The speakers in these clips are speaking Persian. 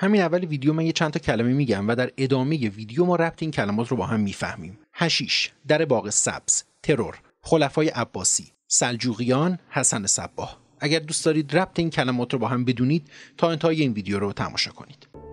همین اول ویدیو من یه چند تا کلمه میگم و در ادامه ویدیو ما ربط این کلمات رو با هم می‌فهمیم. هشیش در باغ سبز ترور خلفای عباسی سلجوقیان حسن صباه. اگر دوست دارید ربط این کلمات رو با هم بدونید تا انتهای این ویدیو رو تماشا کنید.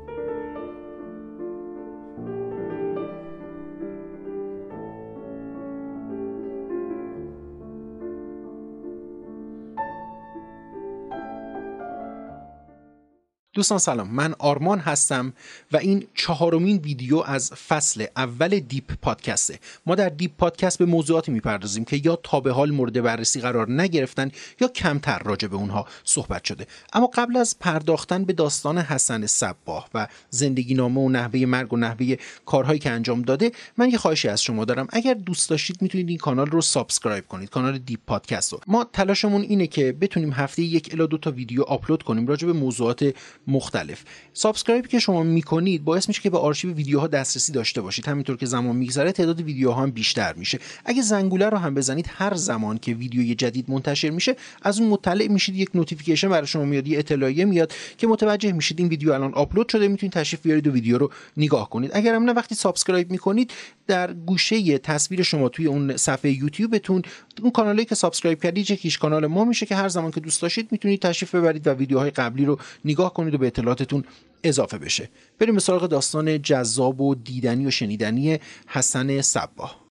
دوستان سلام. من آرمان هستم و این چهارمین ویدیو از فصل اول Deep Podcast ه. ما در Deep Podcast به موضوعاتی می‌پردازیم که یا تا به حال مورد بررسی قرار نگرفتن یا کمتر راجع به اونها صحبت شده. اما قبل از پرداختن به داستان حسن صباح و زندگی نامه و نحوه مرگ و نحوه کارهایی که انجام داده من یه خواهشی از شما دارم. اگر دوست داشتید می‌تونید این کانال رو subscribe کنید کانال Deep Podcast رو. ما تلاشمون اینه که بتونیم هفته یک الا دو تا ویدیو آپلود کنیم راجع به موضوعات مختلف. subscribe که شما می‌کنید باعث میشه که به آرشیو ویدیوها دسترسی داشته باشید. همینطور که زمان میگذره تعداد ویدیوها هم بیشتر میشه. اگه زنگوله رو هم بزنید هر زمان که ویدیوی جدید منتشر میشه از اون مطلع میشید یک notification برای شما میاد یه اطلاعیه میاد که متوجه میشید این ویدیو الان آپلود شده می‌تونید تشریف بیارید و ویدیو رو نگاه کنید. اگر هم نه وقتی subscribe می‌کنید در گوشه تصویر شما توی اون صفحه یوتیوبتون اون کانالی که subscribe کردید یکیش کانال ما میشه که هر زمان که دوست داشتید می‌تونید تشریف ببرید و ویدیوهای قبلی رو نگاه کنید و به اطلاعاتتون اضافه بشه. بریم به سراغ داستان جذاب و دیدنی و شنیدنی حسن صباه.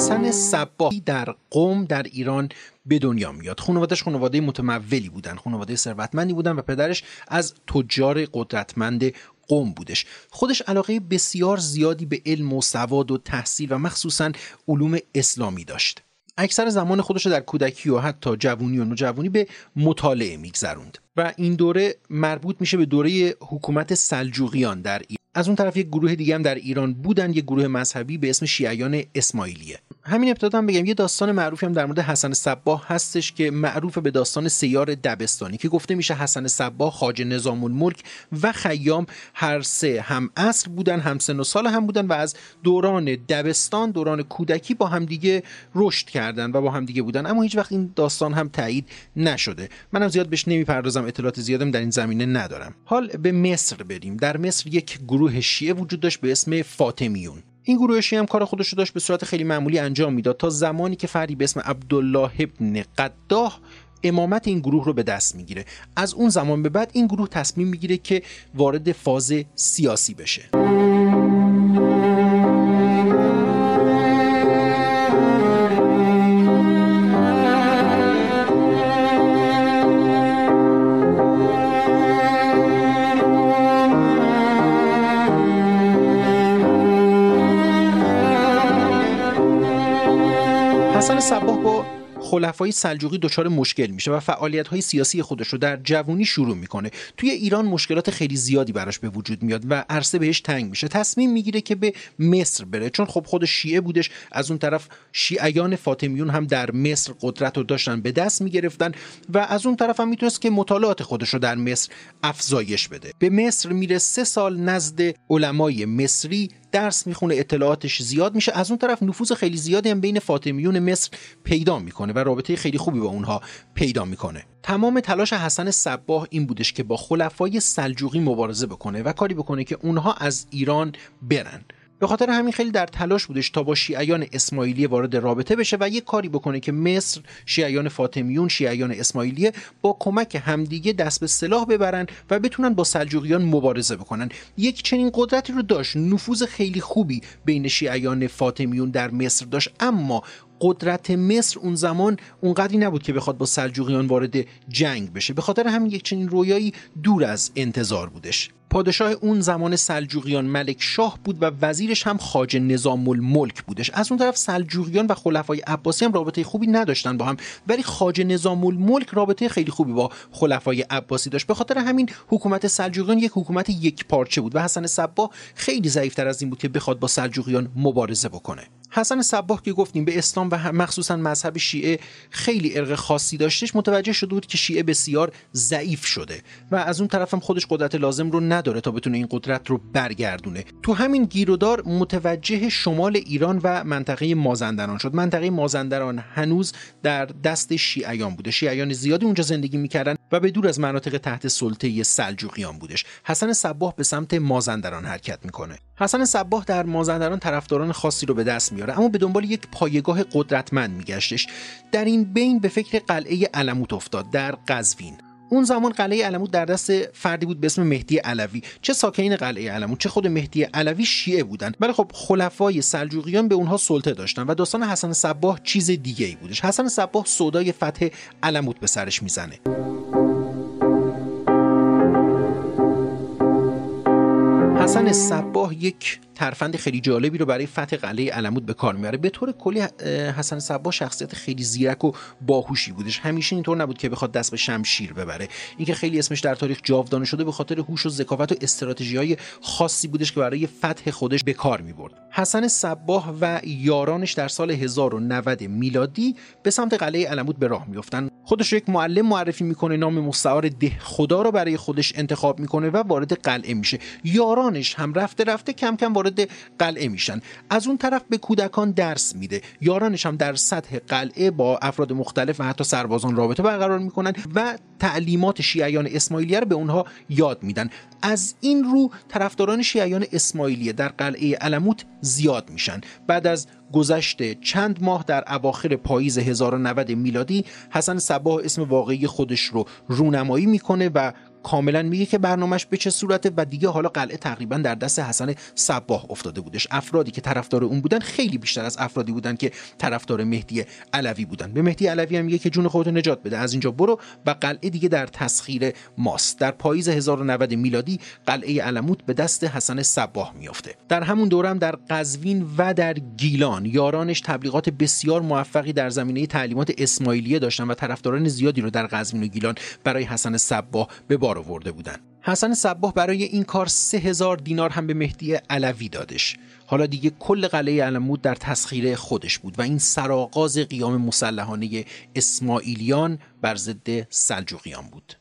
حسن صباهی در قوم در ایران به دنیا میاد. خانوادهش خانواده متمولی بودن خانواده ثروتمندی بودن و پدرش از تجار قدرتمند قوم بودش. خودش علاقه بسیار زیادی به علم و سواد و تحصیل و مخصوصا علوم اسلامی داشت. اکثر زمان خودش در کودکی و حتی جوونی و نوجوانی به مطالعه میگذروند. و این دوره مربوط میشه به دوره حکومت سلجوقیان در ایران از اون طرف یک گروه دیگه هم در ایران بودن یک گروه مذهبی به اسم شیعیان اسماعیلیه. همین ابتدا هم بگم یه داستان معروفی هم در مورد حسن صباه هستش که معروف به داستان سیار دبستانی که گفته میشه حسن صباه خاج نظام الملک و خیام هر سه هم عصر بودن هم سن و سال هم بودن و از دوران دبستان دوران کودکی با همدیگه رشد کردن و با همدیگه بودن. اما هیچ وقت این داستان هم تایید نشده. منم زیاد بهش نمی‌پردازم اطلاعات زیادم در این زمینه ندارم. حال به مصر بریم. در مصر یک شیعه وجود داشت به اسم فاطمیون. این گروه شیعه هم کار خودش رو داشت به صورت خیلی معمولی انجام می‌داد تا زمانی که فردی به اسم عبدالله ابن قداه امامت این گروه رو به دست می‌گیره. از اون زمان به بعد این گروه تصمیم می‌گیره که وارد فاز سیاسی بشه. حسن صباه با خلفای سلجوقی دچار مشکل میشه و فعالیت های سیاسی خودش رو در جوونی شروع می‌کنه. توی ایران مشکلات خیلی زیادی براش به وجود میاد و عرصه بهش تنگ میشه. تصمیم می‌گیره که به مصر بره چون خب خود شیعه بودش از اون طرف شیعیان فاطمیون هم در مصر قدرت رو داشتن به دست می‌گرفتن و از اون طرف هم می‌تونست که مطالعات خودش رو در مصر افزایش بده. به مصر میره سه سال نزد علمای مصری درس می‌خونه اطلاعاتش زیاد میشه. از اون طرف نفوذ خیلی زیادی هم بین فاطمیون مصر پیدا می‌کنه و رابطه خیلی خوبی با اونها پیدا می‌کنه. تمام تلاش حسن صباه این بودش که با خلفای سلجوقی مبارزه بکنه و کاری بکنه که اونها از ایران برن. به خاطر همین خیلی در تلاش بودش تا با شیعیان اسماعیلیه وارد رابطه بشه و یه کاری بکنه که مصر شیعیان فاطمیون شیعیان اسماعیلیه با کمک همدیگه دست به سلاح ببرن و بتونن با سلجوقیان مبارزه بکنن. یک چنین قدرتی رو داشت. نفوذ خیلی خوبی بین شیعیان فاطمیون در مصر داشت. اما قدرت مصر اون زمان اونقدری نبود که بخواد با سلجوقیان وارد جنگ بشه. به خاطر همین یک چنین رویایی دور از انتظار بودش. پادشاه اون زمان سلجوقیان ملک شاه بود و وزیرش هم خاج نظام الملک بودش. از اون طرف سلجوقیان و خلفای عباسی هم رابطه خوبی نداشتن با هم ولی خاج نظام الملک رابطه خیلی خوبی با خلفای عباسی داشت. به خاطر همین حکومت سلجوقیان یک حکومت یک پارچه بود و حسن صبا خیلی ضعیفتر از این بود که بخواد با سلجوقیان مبارزه بکنه. حسن صباح که گفتیم به اسلام و مخصوصا مذهب شیعه خیلی ارق خاصی داشتش متوجه شده بود که شیعه بسیار ضعیف شده و از اون طرف هم خودش قدرت لازم رو نداره تا بتونه این قدرت رو برگردونه. تو همین گیرودار متوجه شمال ایران و منطقه مازندران شد. منطقه مازندران هنوز در دست شیعیان بوده. شیعیان زیادی اونجا زندگی می‌کردن و به دور از مناطق تحت سلطه سلجوقیان بودش حسن صباح به سمت مازندران حرکت می‌کنه. حسن صباح در مازندران طرفداران خاصی رو به دست میاره اما به دنبال یک پایگاه قدرتمند میگشتش. در این بین به فکر قلعه علموت افتاد در قزوین. اون زمان قلعه علموت در دست فردی بود به اسم مهدی علوی. چه ساکنین قلعه علموت چه خود مهدی علوی شیعه بودن. ولی خب خلفای سلجوقیان به اونها سلطه داشتن و داستان حسن صباح چیز دیگه ای بودش. حسن صباح سودای فتح علموت به سرش می‌زنه. حسن صباح یک ترفند خیلی جالبی رو برای فتح قلعه علمود به کار میاره به طور کلی حسن صبا شخصیت خیلی زیرک و باهوشی بودش. همیشه اینطور نبود که بخواد دست به شمشیر ببره. اینکه خیلی اسمش در تاریخ جاودانه شده به خاطر هوش و ذکاوت و استراتژی های خاصی بودش که برای فتح خودش به کار می‌برد. حسن صباح و یارانش در سال 1090 میلادی به سمت قلعه علمود به راه میافتن. خودش یک معلم معرفی می‌کنه نام مستعار ده خدا رو برای خودش انتخاب می‌کنه و وارد قلعه میشه. یارانش هم رفته رفته کم کم وارد قلعه میشن. از اون طرف به کودکان درس میده. یارانش هم در سطح قلعه با افراد مختلف و حتی سربازان رابطه برقرار می‌کنن و تعلیمات شیعیان اسماعیلیه رو به اونها یاد میدن. از این رو طرفداران شیعیان اسماعیلیه در قلعه علموت زیاد میشن. بعد از گذشت چند ماه در اواخر پاییز 1090 میلادی حسن صباح اسم واقعی خودش رو رونمایی می‌کنه و کاملا میگه که برنامهش به چه صورته و دیگه حالا قلعه تقریبا در دست حسن صباح افتاده بودش. افرادی که طرفدار اون بودن خیلی بیشتر از افرادی بودن که طرفدار مهدی علوی بودن. به مهدی علوی هم میگه که جون خودتو نجات بده از اینجا برو و قلعه دیگه در تسخیر ماست. در پاییز 1090 میلادی قلعه علموت به دست حسن صباح میافته. در همون دوره هم در قزوین و در گیلان یارانش تبلیغات بسیار موفقی در زمینه تعلیمات اسماعیلیه داشتن و طرفداران زیادی رو در قزوین و گیلان برای حسن صباح به بار آورده بودن. حسن صباح برای این کار سه هزار دینار هم به مهدی علوی دادش. حالا دیگه کل قلعه علمود در تسخیر خودش بود و این سرآغاز قیام مسلحانه اسماعیلیان بر ضد سلجوقیان بود.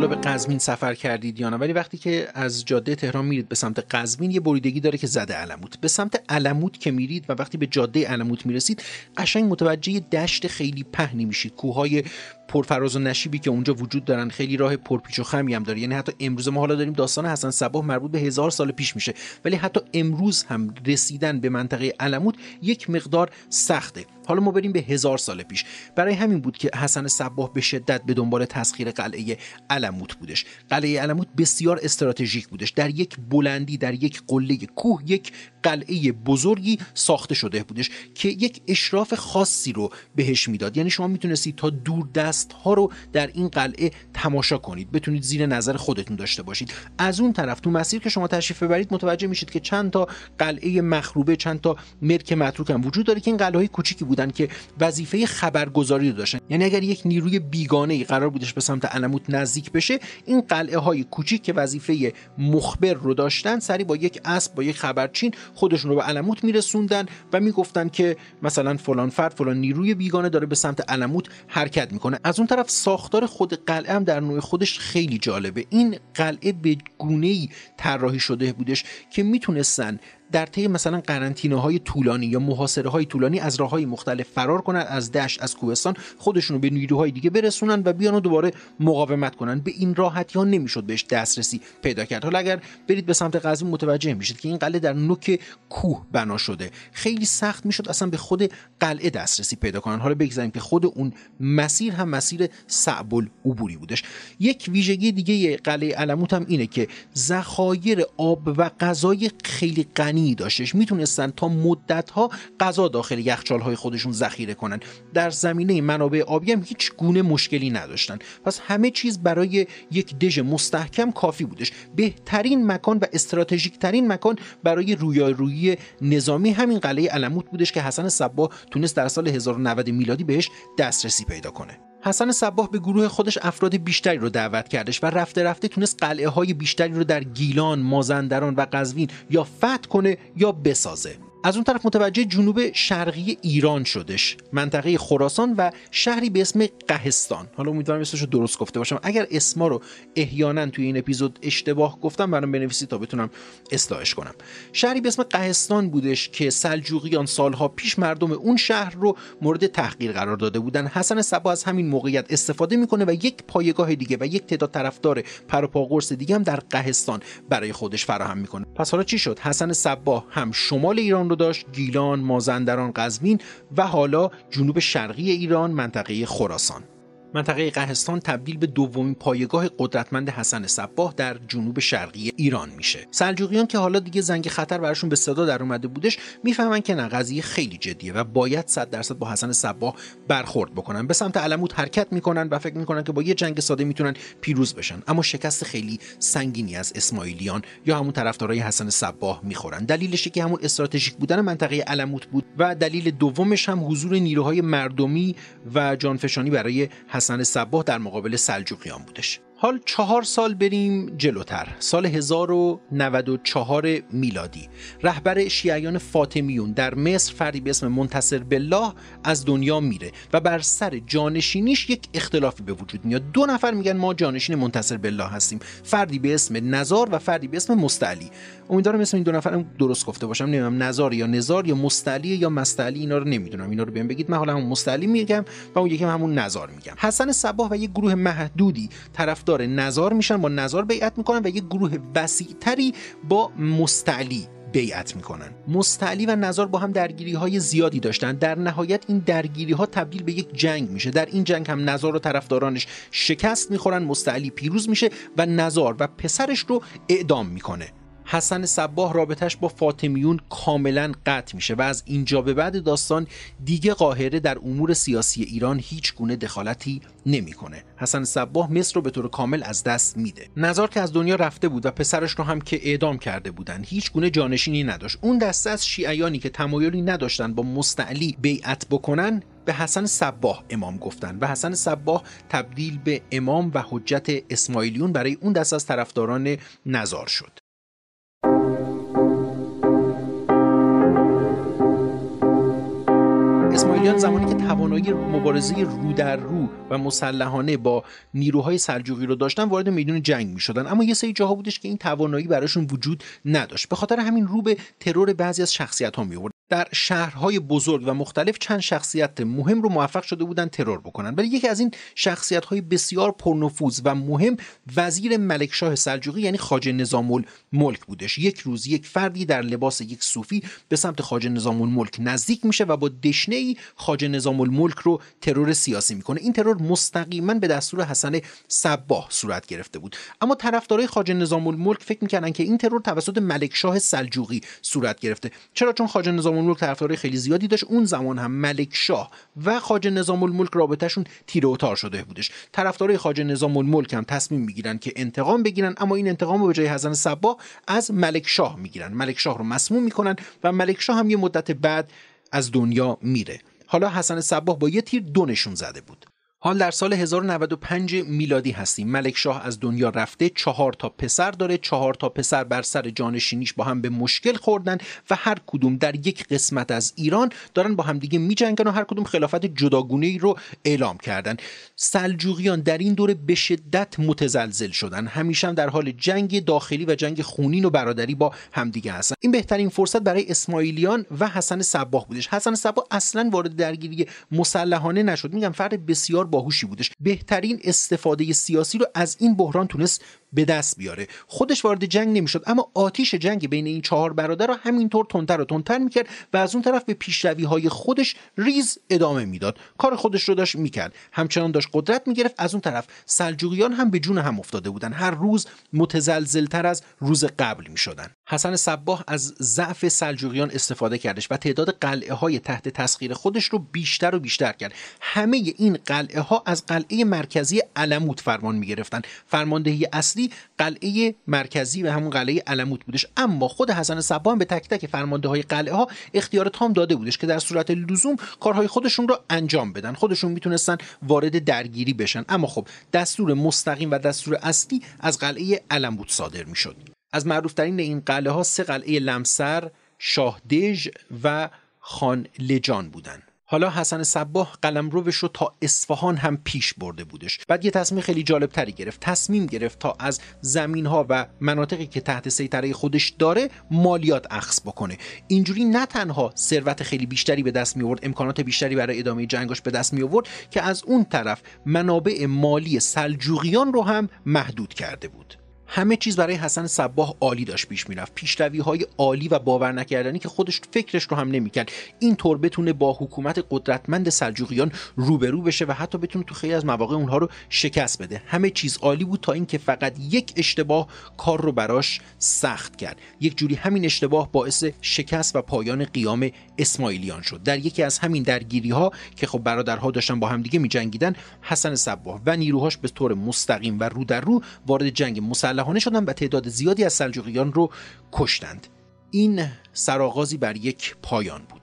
حالا به قزوین سفر کردید یا نه؟ ولی وقتی که از جاده تهران میرید به سمت قزوین یه بریدگی داره که زده علموت. به سمت علموت که میرید و وقتی به جاده علموت می‌رسید قشنگ متوجه دشت خیلی پهنی میشید. کوههای پرفراز و نشیبی که اونجا وجود دارن خیلی راه پرپیچ و خمی هم داره. یعنی حتی امروز ما حالا داریم داستان حسن صباح مربوط به هزار سال پیش میشه. ولی حتی امروز هم رسیدن به منطقه علموت یک مقدار سخته. حالا ما بریم به هزار سال پیش. برای همین بود که حسن صباح به شدت به دنبال تسخیر قلعه علموت بودش. قلعه علموت بسیار استراتژیک بودش. در یک بلندی در یک قله کوه یک قلعه بزرگی ساخته شده بودش که یک اشراف خاصی رو بهش می‌داد. یعنی شما می‌تونستید تا دور دست ها رو در این قلعه تماشا کنید. بتونید زیر نظر خودتون داشته باشید. از اون طرف تو مسیر که شما تشریف ببرید متوجه میشید که چند تا قلعه مخروبه چند تا مرک متروک هم وجود داره که این قلعه های کوچیکی بودن که وظیفه خبرگزاری رو داشتن. یعنی اگر یک نیروی بیگانه ای قرار بودش به سمت علموت نزدیک بشه این قلعه های کوچیک که وظیفه مخبر رو داشتن سری با یک اسب با یک خبرچین خودشون رو به علموت میرسوندن و می‌گفتن که مثلا فلان فرد فلان نیروی بیگانه داره به سمت علموت حرکت می‌کنه. از اون طرف ساختار خود قلعه هم در نوع خودش خیلی جالبه. این قلعه به گونه ای طراحی شده بودش که می‌تونستن در طی مثلا قرنطینه های طولانی یا محاصره های طولانی از راه های مختلف فرار کنن از دشت از کوهستان خودشون به نیروهای دیگه برسونن و بیان و دوباره مقاومت کنن. به این راحتی ها نمی‌شد بهش دسترسی پیدا کرد. حالا اگر برید به سمت قزوین متوجه میشید که این قلعه در نوک کوه بنا شده. خیلی سخت می‌شد اصلا به خود قلعه دسترسی پیدا کنن. حالا بگذاریم که خود اون مسیر هم مسیر صعب العبوری بودش. یک ویژگی دیگه قلعه علموت هم اینه که ذخایر آب و غذای خیلی غنی غنی داشتش. می‌تونستن تا مدت ها غذا داخل یخچال های خودشون ذخیره کنن. در زمینه منابع آبی هم هیچ گونه مشکلی نداشتن. پس همه چیز برای یک دژ مستحکم کافی بودش. بهترین مکان و استراتژیک ترین مکان برای رویارویی نظامی همین قلعه علموت بودش که حسن صبا تونست در سال 1090 میلادی بهش دسترسی پیدا کنه. حسن صباه به گروه خودش افراد بیشتری رو دعوت کردش و رفته رفته تونست قلعه های بیشتری رو در گیلان، مازندران و قزوین یا فتح کنه یا بسازه. از اون طرف متوجه جنوب شرقی ایران شدش منطقه خراسان و شهری به اسم قهستان. حالا امیدوارم اسمش رو درست گفته باشم. اگر اسما رو احیانا توی این اپیزود اشتباه گفتم برام بنویسید تا بتونم اصلاحش کنم. شهری به اسم قهستان بودش که سلجوقیان سالها پیش مردم اون شهر رو مورد تحقیر قرار داده بودن. حسن صبا از همین موقعیت استفاده می‌کنه و یک پایگاه دیگه و یک تعداد طرفدار پروپاگورس دیگه هم در قهستان برای خودش فراهم می‌کنه. پس حالا چی شد؟ حسن صبا هم شمال ایران رو داشت گیلان، مازندران، قزوین و حالا جنوب شرقی ایران منطقه خراسان. منطقه قهستان تبدیل به دومین پایگاه قدرتمند حسن صباه در جنوب شرقی ایران میشه. سلجوقیان که حالا دیگه زنگ خطر براشون به صدا در اومده بودش می‌فهمن که نه قضیه خیلی جدیه و باید 100 درصد با حسن صباه برخورد بکنن. به سمت علموت حرکت می‌کنن و فکر می‌کنن که با یه جنگ ساده می‌تونن پیروز بشن. اما شکست خیلی سنگینی از اسماعیلیان یا همون طرفدارای حسن صباه می‌خورن. دلیلش که همون استراتژیک بودن منطقه علموت بود و دلیل دومش هم حضور نیروهای مردمی و جانفشانی برای صباه در مقابل سلجوقیان بودش. حال چهار سال بریم جلوتر. سال 1094 میلادی. رهبر شیعیان فاطمیون در مصر فردی به اسم منتصر بالله از دنیا میره و بر سر جانشینیش یک اختلافی به وجود میاد. دو نفر میگن ما جانشین منتصر بالله هستیم. فردی به اسم نزار و فردی به اسم مستعلی. امیدوارم اسم این دو نفرم درست گفته باشم. نمی‌دونم نزار یا نزار یا مستعلی یا مستعلی اینا رو نمی‌دونم. اینا رو بهم بگید. من حالا همون مستعلی میگم و اون یکی همون نزار میگم. حسن صباح و یک گروه محدودی طرفدار نزار میشن با نزار بیعت می‌کنن و یک گروه وسیعتری با مستعلی بیعت می‌کنن. مستعلی و نزار با هم درگیری های زیادی داشتن. در نهایت این درگیری ها تبدیل به یک جنگ میشه. در این جنگ هم نزار و طرفدارانش شکست می‌خورن مستعلی پیروز میشه و نزار و پسرش رو اعدام می‌کنه. حسن صباه رابطش با فاطمیون کاملا قطع میشه و از اینجا به بعد داستان دیگه قاهره در امور سیاسی ایران هیچ گونه دخالتی نمی‌کنه. حسن صباه مصر رو به طور کامل از دست میده. نظار که از دنیا رفته بود و پسرش رو هم که اعدام کرده بودن هیچ گونه جانشینی نداشت. اون دسته از شیعیانی که تمایلی نداشتن با مستعلی بیعت بکنن به حسن صباه امام گفتن و حسن صباه تبدیل به امام و حجت اسماعیلیون برای اون دست از طرفداران نظار شد اسماعیلیان زمانی که توانایی مبارزه رو در رو و مسلحانه با نیروهای سلجوقی رو داشتن وارد میدون جنگ می شدن اما یه سری جاها بودش که این توانایی براشون وجود نداشت. به خاطر همین رو به ترور بعضی از شخصیت ها می در شهرهای بزرگ و مختلف چند شخصیت مهم رو موفق شده بودن ترور بکنن. ولی یکی از این شخصیت های بسیار پرنفوذ و مهم وزیر ملکشاه سلجوقی یعنی خاجه نظام الملک بودش. یک روز یک فردی در لباس یک صوفی به سمت خاجه نظام الملک نزدیک میشه و با دشنه ای خاجه نظام الملک رو ترور سیاسی می‌کنه. این ترور مستقیما به دستور حسن صباه صورت گرفته بود. اما طرفدارای خاجه نظام الملک فکر می‌کردن که این ترور توسط ملکشاه سلجوقی صورت گرفته. چرا؟ چون خاجه نظام الملک طرفدارای خیلی زیادی داشت. اون زمان هم ملک شاه و خاجه نظام الملک رابطهشون تیر و تار شده بودش. طرفدارای خاجه نظام هم تصمیم می‌گیرن که انتقام بگیرن اما این انتقام رو به جای حسن صبا از ملک شاه می‌گیرن. ملک شاه رو مسموم می‌کنن و ملک شاه هم یه مدت بعد از دنیا میره. حالا حسن صباه با یه تیر دو نشون زده بود. حال در سال 1095 میلادی هستیم. ملک شاه از دنیا رفته چهار تا پسر داره. چهار تا پسر بر سر جانشینیش با هم به مشکل خوردن و هر کدوم در یک قسمت از ایران دارن با هم دیگه میجنگن و هر کدوم خلافت جداگونه ای رو اعلام کردن. سلجوقیان در این دوره به شدت متزلزل شدن. همیشه هم در حال جنگ داخلی و جنگ خونین و برادری با همدیگه هستن. این بهترین فرصت برای اسماعیلیان و حسن صباح بودش. حسن صباح اصلا وارد درگیری مسلحانه نشد. میگم فرد بسیار باهوشی بودش. بهترین استفاده سیاسی رو از این بحران تونست به دست بیاره. خودش وارد جنگ نمی‌شد اما آتیش جنگ بین این چهار برادر رو همینطور تندتر و تندتر می‌کرد و از اون طرف به پیشروی های خودش ریز ادامه می‌داد. کار خودش رو داشت می‌کرد. همچنان داشت قدرت می‌گرفت. از اون طرف سلجوقیان هم به جون هم افتاده بودن. هر روز متزلزلتر از روز قبل می‌شدن. حسن صباه از ضعف سلجوقیان استفاده کردش و تعداد قلعه های تحت تسخیر خودش رو بیشتر و بیشتر کرد. همه این قلعه ها از قلعه مرکزی علموت فرمان می‌گرفتن. فرماندهی اصلی اصلی قلعه مرکزی و همون قلعه علموت بودش. اما خود حسن صبا به تک تک فرمانده های قلعه ها اختیار تام داده بودش که در صورت لزوم کارهای خودشون رو انجام بدن. خودشون می‌تونستن وارد درگیری بشن. اما خب دستور مستقیم و دستور اصلی از قلعه علموت صادر می‌شد. از معروفترین این قلعه ها سه قلعه لمسر شاهدژ و خان لجان بودن. حالا حسن صباه قلم روش رو تا اصفهان هم پیش برده بودش. بعد یه تصمیم خیلی جالب تری گرفت. تصمیم گرفت تا از زمین ها و مناطقی که تحت سیطره خودش داره مالیات اخذ بکنه. اینجوری نه تنها ثروت خیلی بیشتری به دست می آورد امکانات بیشتری برای ادامه جنگش به دست می آورد که از اون طرف منابع مالی سلجوقیان رو هم محدود کرده بود. همه چیز برای حسن صباه عالی داشت پیش می‌رفت. پیشروی های عالی و باور نکردنی که خودش فکرش رو هم نمی‌کرد. اینطور بتونه با حکومت قدرتمند سلجوقیان روبرو بشه و حتی بتونه تو خیلی از مواقع اونها رو شکست بده. همه چیز عالی بود تا اینکه فقط یک اشتباه کار رو براش سخت کرد. یک جوری همین اشتباه باعث شکست و پایان قیام اسماعیلیان شد. در یکی از همین درگیری ها که خب برادرها داشتن با همدیگه میجنگیدن حسن صباه و نیروهاش به طور مستقیم و رو در رو وارد جنگ مسلح مسلحانه شدند و تعداد زیادی از سلجوقیان رو کشتند این سرآغازی بر یک پایان بود.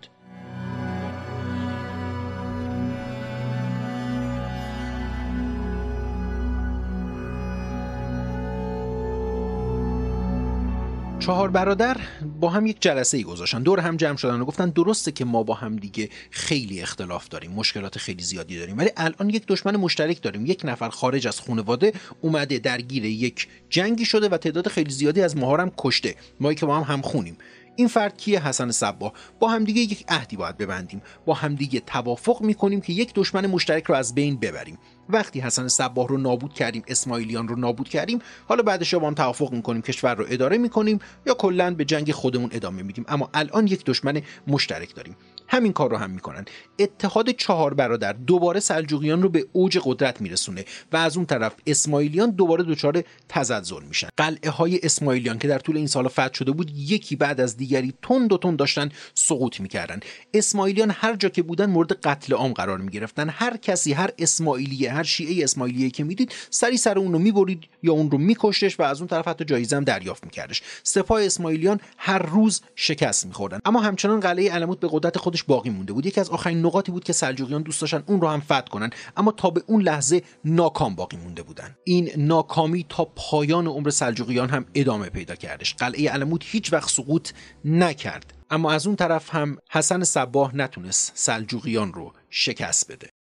چهار برادر با هم یک جلسه ای گذاشتن. دور هم جمع شدن و گفتن درسته که ما با هم دیگه خیلی اختلاف داریم مشکلات خیلی زیادی داریم ولی الان یک دشمن مشترک داریم. یک نفر خارج از خانواده اومده درگیر یک جنگی شده و تعداد خیلی زیادی از ماهارم کشته. ما که با هم هم خونیم این فرد کیه؟ حسن صبا. با همدیگه یک عهدی باید ببندیم. با همدیگه توافق می‌کنیم که یک دشمن مشترک رو از بین ببریم. وقتی حسن صباه رو نابود کردیم اسماعیلیان رو نابود کردیم حالا بعدش با هم توافق می‌کنیم کشور رو اداره می‌کنیم یا کلا به جنگ خودمون ادامه میدیم. اما الان یک دشمن مشترک داریم. همین کار رو هم می‌کنن. اتحاد چهار برادر دوباره سلجوقیان رو به اوج قدرت میرسونه و از اون طرف اسماعیلیان دوباره دچار تزلزل میشن. قلعه های اسماعیلیان که در طول این سال فتح شده بود یکی بعد از دیگری تند و تند داشتن سقوط می‌کردن. اسماعیلیان هر جا که بودن مورد قتل عام قرار می‌گرفتن. هر کسی هر اسماعیلیه هر شیعه اسماعیلیه که می‌دید سری سر اون رو می‌برید یا اون رو میکشتش و از اون طرف حتی جایزه هم دریافت میکردش. سپاه اسماعیلیان هر روز شکست میخوردن. اما همچنان قلعه علموت به قدرت خود باقی مونده بود. یکی از آخرین نقاطی بود که سلجوقیان دوست داشتن اون رو هم فتح کنن اما تا به اون لحظه ناکام باقی مونده بودن. این ناکامی تا پایان عمر سلجوقیان هم ادامه پیدا کردش. قلعه علموت هیچ وقت سقوط نکرد. اما از اون طرف هم حسن صباه نتونست سلجوقیان رو شکست بده.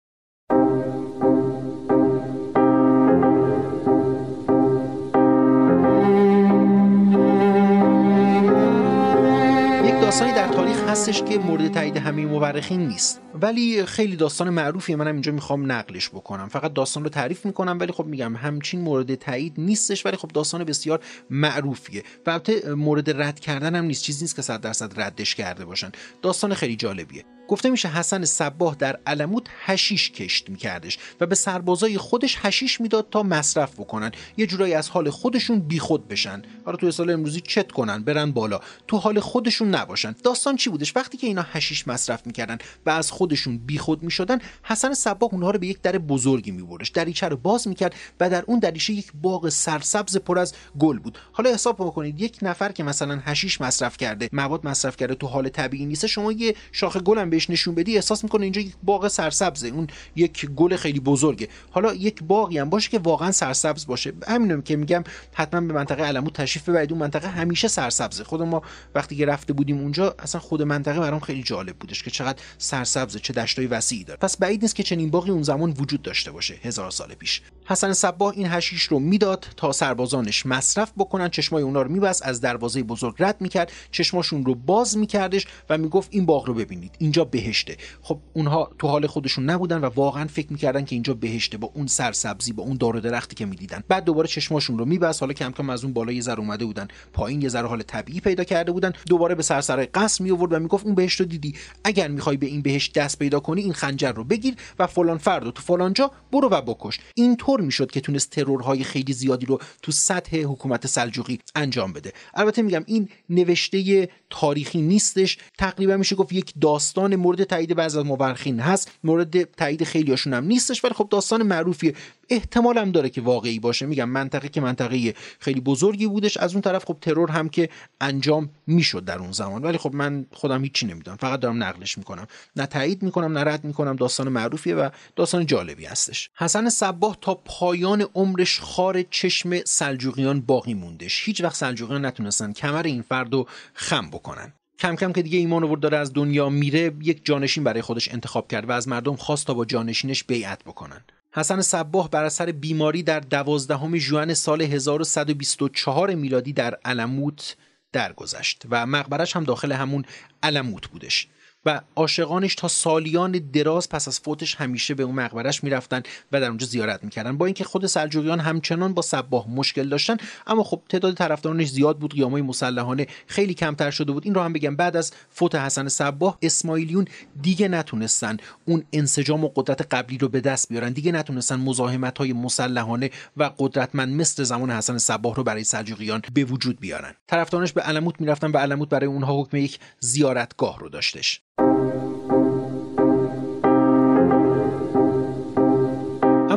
داستانی در تاریخ هستش که مورد تایید همه مورخین نیست. ولی خیلی داستان معروفی منم اینجا می‌خوام نقلش بکنم. فقط داستان رو تعریف می‌کنم ولی خب میگم همچین مورد تایید نیستش ولی خب داستان بسیار معروفیه. و البته مورد رد کردن هم نیست چیزی نیست که صد درصد ردش کرده باشن. داستان خیلی جالبیه. گفته میشه حسن صباه در علموت هشیش کشت میکردش و به سربازای خودش هشیش می‌داد تا مصرف بکنن. یه جورایی از حال خودشون بیخود بشن. حالا تو سال امروزی چت کنن برن بالا. تو حال خودشون نباشن. داستان چی بودش؟ وقتی که اینا هشیش مصرف می‌کردن و از خودشون بیخود می‌شدن حسن صباه اونها رو به یک در بزرگی میبردش. دریچه رو باز می‌کرد و در اون دریچه یک باغ سرسبز پر از گل بود. حالا حساب بکنید یک نفر که مثلا هشیش مصرف کرده مواد مصرف کرده تو حال طبیعی نیست شما یه شاخه گل بهش نشون بدی احساس می‌کنه اینجا یک باغ سرسبزه. اون یک گل خیلی بزرگه. حالا یک باغی هم باشه که واقعا سرسبز باشه. همینم که میگم حتما به منطقه علموت تشریف ببرید. اون منطقه همیشه سرسبزه. خود ما وقتی که رفته بودیم اونجا اصلا خود منطقه برام خیلی جالب بودش که چقدر سرسبزه چه دشتای وسیعی داره. پس بعید نیست که چنین باغی اون زمان وجود داشته باشه. هزار سال پیش. حسن صباه این هشیش رو می‌داد تا سربازانش مصرف بکنن. چشمای اونا رو میبست از دروازه بزرگ رد می‌کرد. چشماشون رو باز میکردش و می‌گفت این باغ رو ببینید. اینجا بهشته. خب اونها تو حال خودشون نبودن و واقعا فکر می‌کردن که اینجا بهشته با اون سرسبزی با اون دار و درختی که می‌دیدن. بعد دوباره چشماشون رو میبست. حالا کم کم از اون بالا یه ذره اومده بودن پایین یه ذره حال طبیعی پیدا کرده بودن. دوباره به سرسرای قصر می آورد و می‌گفت اون بهشت رو دیدی. اگر می‌خوای به این بهشت دست پیدا کنی این خنجر رو بگیر و فلان فرد تو فلان جا برو و بکش. اینطور می‌شد که تونست ترورهای خیلی زیادی رو تو سطح حکومت سلجوقی انجام بده. البته میگم این نوشته تاریخی نیستش. تقریبا میشه گفت یک داستان مورد تایید بعض از مورخین هست. مورد تایید خیلیاشون هم نیستش ولی خب داستان معروفیه. احتمال داره که واقعی باشه. میگم منطقه که منطقه خیلی بزرگی بودش. از اون طرف خب ترور هم که انجام می‌شد در اون زمان. ولی خب من خودم هیچی نمی‌دونم. فقط دارم نقلش می‌کنم. نه تایید می‌کنم نه رد می‌کنم. داستان معروفیه و داستان جالبی هستش. حسن صباه تا پایان عمرش خار چشم سلجوقیان باقی موندش. هیچ وقت سلجوقیان نتونستن کمر این فرد رو خم بکنن. کم کم که دیگه ایمان آورد داره از دنیا میره یک جانشین برای خودش انتخاب کرد و از مردم خواست تا با جانشینش بیعت بکنن. حسن صباه بر اثر بیماری در دوازدهم ژوئن سال 1124 میلادی در علموت درگذشت و مقبرش هم داخل همون علموت بودش. و عاشقانش تا سالیان دراز پس از فوتش همیشه به اون مقبرش می‌رفتن و در اونجا زیارت می‌کردن. با اینکه خود سلجوقیان همچنان با صباه مشکل داشتن اما خب تعداد طرفدارانش زیاد بود قیامای مسلحانه خیلی کمتر شده بود. این رو هم بگم بعد از فوت حسن صباه اسماعیلیون دیگه نتونستن اون انسجام و قدرت قبلی رو به دست بیارن. دیگه نتونستن مزاحمت های مسلحانه و قدرتمند مثل زمان حسن صباه رو برای سلجوقیان به وجود بیارن. طرفدارانش به علموت می‌رفتن و علموت برای اونها حکم یک زیارتگاه رو داشتش.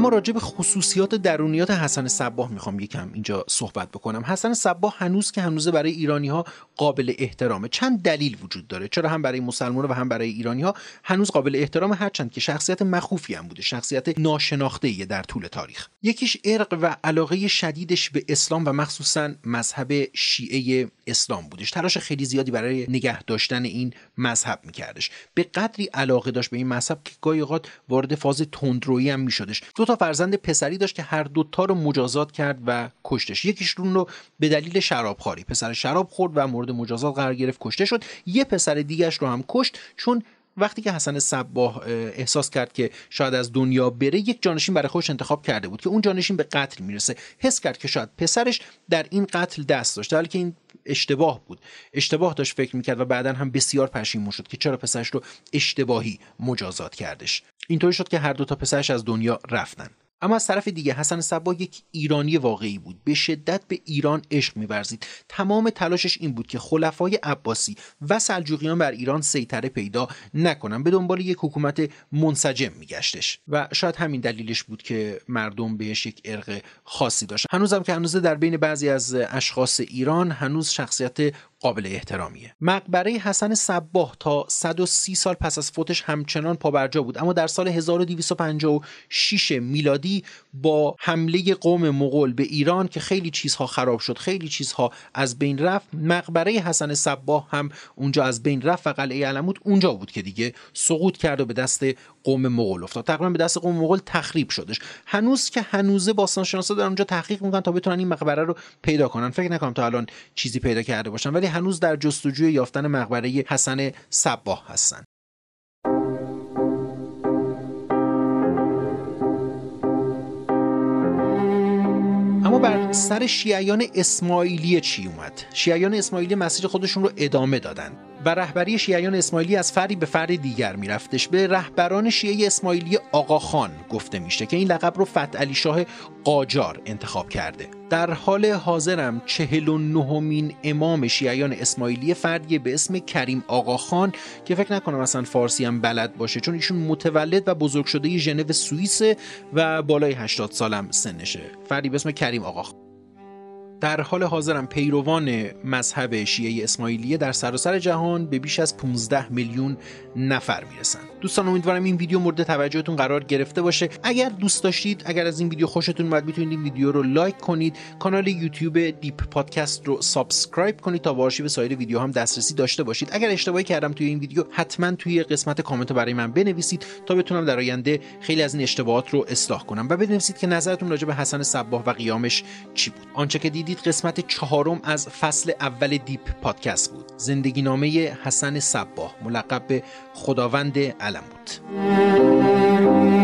راجع به خصوصیات درونیات حسن صباه می‌خوام یکم اینجا صحبت بکنم. حسن صباه هنوز که هنوز برای ایرانی ها قابل احترامه. چند دلیل وجود داره؟ چرا هم برای مسلمان و هم برای ایرانی ها هنوز قابل احترام هرچند که شخصیت مخوفی هم بوده شخصیت ناشناخته در طول تاریخ. یکیش ارق و علاقه شدیدش به اسلام و مخصوصا مذهب شیعه اسلام بودش. تلاش خیلی زیادی برای نگه داشتن این مذهب میکردش. به قدری علاقه داشت به این مذهب که گاهی اوقات وارد فاز تندرویی هم میشدش. دو تا فرزند پسری داشت که هر دوتا رو مجازات کرد و کشتش. یکیشون رو به دلیل شرابخواری پسر شراب خورد و مورد مجازات قرار گرفت کشته شد. یه پسر دیگرش رو هم کشت چون وقتی که حسن صباه احساس کرد که شاید از دنیا بره یک جانشین برای خودش انتخاب کرده بود که اون جانشین به قتل می‌رسه. حس کرد که شاید پسرش در این قتل دست داشت. در که این اشتباه بود. اشتباه داشت فکر می‌کرد و بعدا هم بسیار پشیمون شد که چرا پسرش رو اشتباهی مجازات کردش. اینطوری شد که هر دو تا پسرش از دنیا رفتن. اما از طرف دیگه حسن صبا یک ایرانی واقعی بود. به شدت به ایران عشق میورزید. تمام تلاشش این بود که خلفای عباسی و سلجوقیان بر ایران سیطره پیدا نکنن به دنبال یک حکومت منسجم میگشتش. و شاید همین دلیلش بود که مردم بهش یک ارق خاصی داشت هنوزم که هنوز در بین بعضی از اشخاص ایران هنوز شخصیت قابل احترامیه. مقبره حسن صباه تا 130 سال پس از فوتش همچنان پابرجا بود. اما در سال 1256 میلادی با حمله قوم مغول به ایران که خیلی چیزها خراب شد خیلی چیزها از بین رفت. مقبره حسن صباه هم اونجا از بین رفت و قلعه علمود اونجا بود که دیگه سقوط کرد و به دست قوم مغول افتاد. تقریبا به دست قوم مغول تخریب شدش. هنوز که هنوزه باستانشناسا در اونجا تحقیق می‌کنن تا بتونن این مقبره رو پیدا کنن. فکر نکنم تا الان چیزی پیدا کرده باشن ولی هنوز در جستجوی یافتن مقبره حسن صباه هستن. اما بر سر شیعیان اسماعیلی چی اومد؟ شیعیان اسماعیلی مسیر خودشون رو ادامه دادن و رهبری شیعیان اسماعیلی از فردی به فرد دیگر میرفتش. به رهبران شیعه اسماعیلی آقاخان گفته میشه که این لقب رو فتح علی شاه قاجار انتخاب کرده. در حال حاضرم چهل و نهمین امام شیعیان اسماعیلی فردی به اسم کریم آقاخان که فکر نکنم اصلا فارسی هم بلد باشه چون ایشون متولد و بزرگ شده ژنو سوئیس و بالای 80 سالم سنشه. فردی به اسم کریم آقاخان در حال حاضرم پیروان مذهب شیعه اسماعیلیه در سراسر جهان به بیش از 15 میلیون نفر می‌رسن دوستان امیدوارم این ویدیو مورد توجهتون قرار گرفته باشه. اگر دوست داشتید اگر از این ویدیو خوشتون اومد می‌تونید این ویدیو رو لایک کنید. کانال یوتیوب Deep Podcast رو subscribe کنید تا به آرشیو سایر ویدیو هم دسترسی داشته باشید. اگر اشتباهی کردم توی این ویدیو حتما توی قسمت کامنت برای من بنویسید تا بتونم در آینده خیلی از این اشتباهات رو اصلاح کنم. و بنویسید که نظرتون راجع به حسن صباح و قیامش چی بود. آنچه که دیدید قسمت چهارم از فصل اول دیپ پادکست بود. زندگی نامه حسن صباه ملقب به خداوند علم بود.